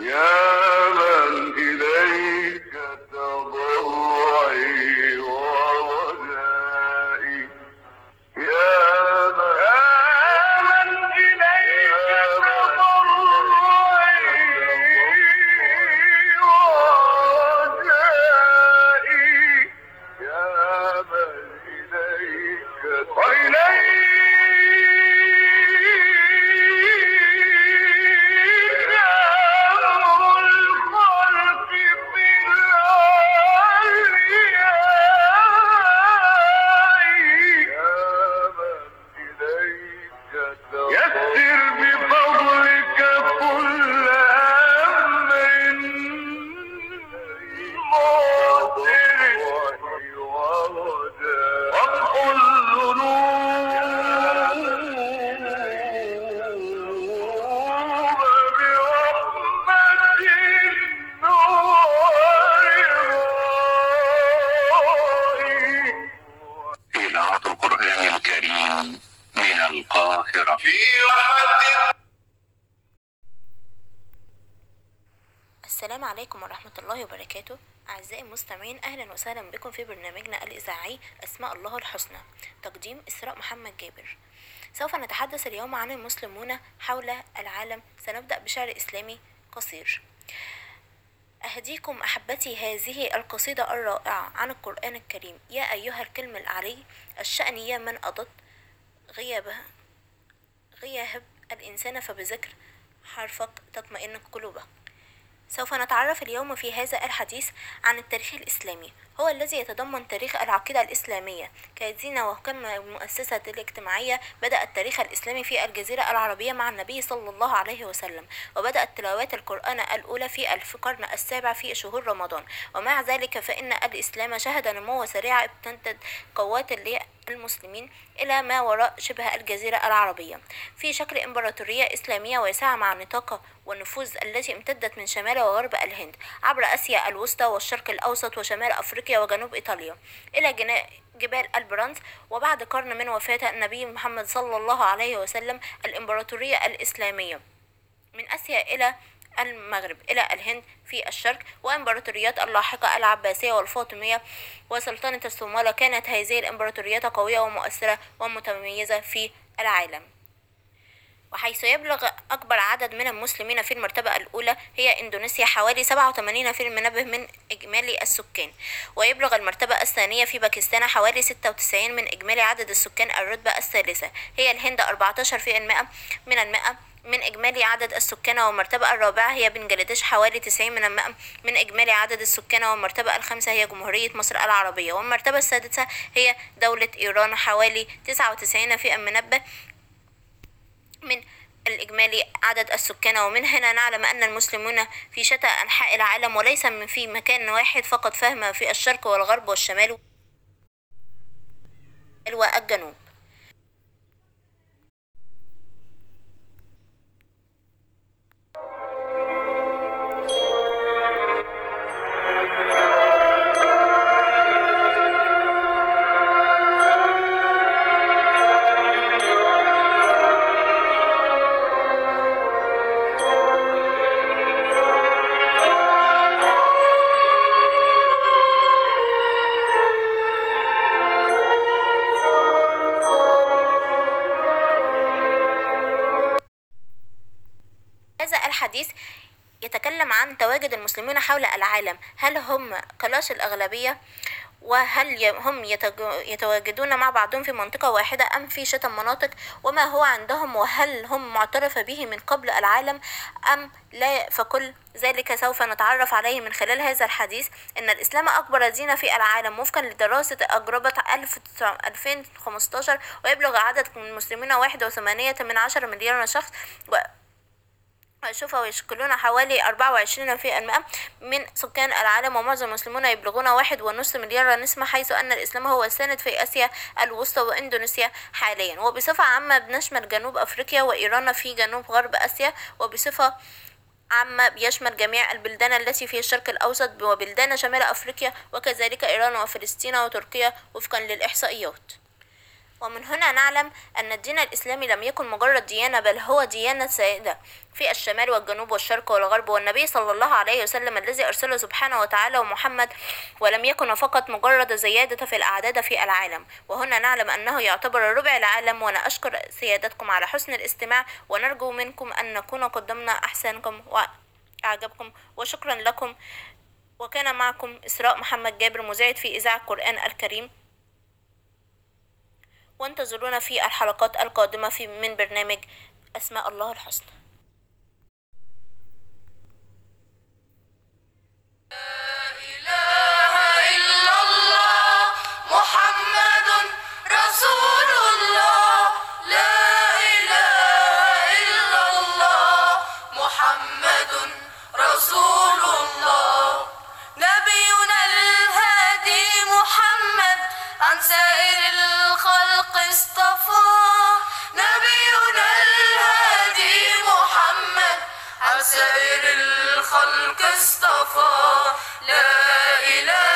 يا من القاهرة. السلام عليكم ورحمة الله وبركاته. أعزائي المستمعين أهلا وسهلا بكم في برنامجنا الإذاعي أسماء الله الحسنى تقديم إسراء محمد جابر. سوف نتحدث اليوم عن المسلمون حول العالم. سنبدأ بشعر إسلامي قصير. أهديكم أحبتي هذه القصيدة الرائعة عن القرآن الكريم. يا أيها الكلم العلي الشأن يا من أضد. غيابه غياب الإنسان فبذكر حرفك تطمئن قلوبه سوف نتعرف اليوم في هذا الحديث عن التاريخ الإسلامي. هو الذي يتضمن تاريخ العقيدة الإسلامية. كدين وكم مؤسسة الاجتماعية بدأ التاريخ الإسلامي في الجزيرة العربية مع النبي صلى الله عليه وسلم وبدأت تلاوات القرآن الأولى في القرن السابع في شهور رمضان. ومع ذلك فإن الإسلام شهد نمو سريع ابتدت قوات المسلمين إلى ما وراء شبه الجزيرة العربية. في شكل إمبراطورية إسلامية واسعة مع نطاق والنفوذ التي امتدت من شمال وغرب الهند عبر آسيا الوسطى والشرق الأوسط وشمال أفريقيا وجنوب إيطاليا. إلى جنا- جبال البرانز وبعد قرن من وفاة النبي محمد صلى الله عليه وسلم الإمبراطورية الإسلامية. من آسيا إلى المغرب إلى الهند في الشرق وإمبراطوريات اللاحقة العباسية والفاطمية وسلطنة الصومالة كانت هذه الإمبراطوريات قوية ومؤثرة ومتميزة في العالم. وحيث يبلغ أكبر عدد من المسلمين في المرتبة الأولى هي إندونيسيا حوالي 87% من إجمالي السكان. ويبلغ المرتبة الثانية في باكستان حوالي 96 من إجمالي عدد السكان الرتبة الثالثة. هي الهند 14% من المئة من إجمالي عدد السكان والمرتبة الرابعة هي بنجلاديش حوالي 90 من المئة من إجمالي عدد السكان والمرتبة الخامسة هي جمهورية مصر العربية. والمرتبة السادسة هي دولة إيران حوالي 99 في المنبه من الإجمالي عدد السكان. ومن هنا نعلم أن المسلمون في شتى أنحاء العالم وليس من في مكان واحد فقط فهم في الشرق والغرب والشمال والجنوب. هذا الحديث يتكلم عن تواجد المسلمين حول العالم. هل هم كلاش الأغلبية؟ وهل هم يتواجدون مع بعضهم في منطقة واحدة أم في شتى مناطق؟ وما هو عندهم؟ وهل هم معترف به من قبل العالم أم لا؟ فكل ذلك سوف نتعرف عليه من خلال هذا الحديث. إن الإسلام أكبر دين في العالم وفقا لدراسة أجربت 2015 ويبلغ عدد المسلمين من عشرة مليون شخص و شوفوا يشكلون حوالي أربعة وعشرين في المئة من سكان العالم ومعظم المسلمون يبلغون واحد ونصف مليار نسمة حيث أن الإسلام هو السائد في آسيا الوسطى وإندونيسيا حاليا. وبصفة عامة بنشمل جنوب أفريقيا وإيران في جنوب غرب آسيا وبصفة عامة بيشمل جميع البلدان التي في الشرق الأوسط وبلدان شمال أفريقيا وكذلك إيران وفلسطين وتركيا وفقا للإحصائيات. ومن هنا نعلم أن الدين الإسلامي لم يكن مجرد ديانة بل هو ديانة سائدة في الشمال والجنوب والشرق والغرب. والنبي صلى الله عليه وسلم الذي أرسله سبحانه وتعالى ومحمد ولم يكن فقط مجرد زيادة في الأعداد في العالم. وهنا نعلم أنه يعتبر ربع العالم وأنا أشكر سيادتكم على حسن الاستماع ونرجو منكم أن نكون قدمنا أحسنكم وأعجبكم. وشكرا لكم. وكان معكم إسراء محمد جابر مذيعة في إذاعة القرآن الكريم. وانتظرونا في الحلقات القادمة في من برنامج أسماء الله الحسنى. خير الخلق اصطفى. لا إله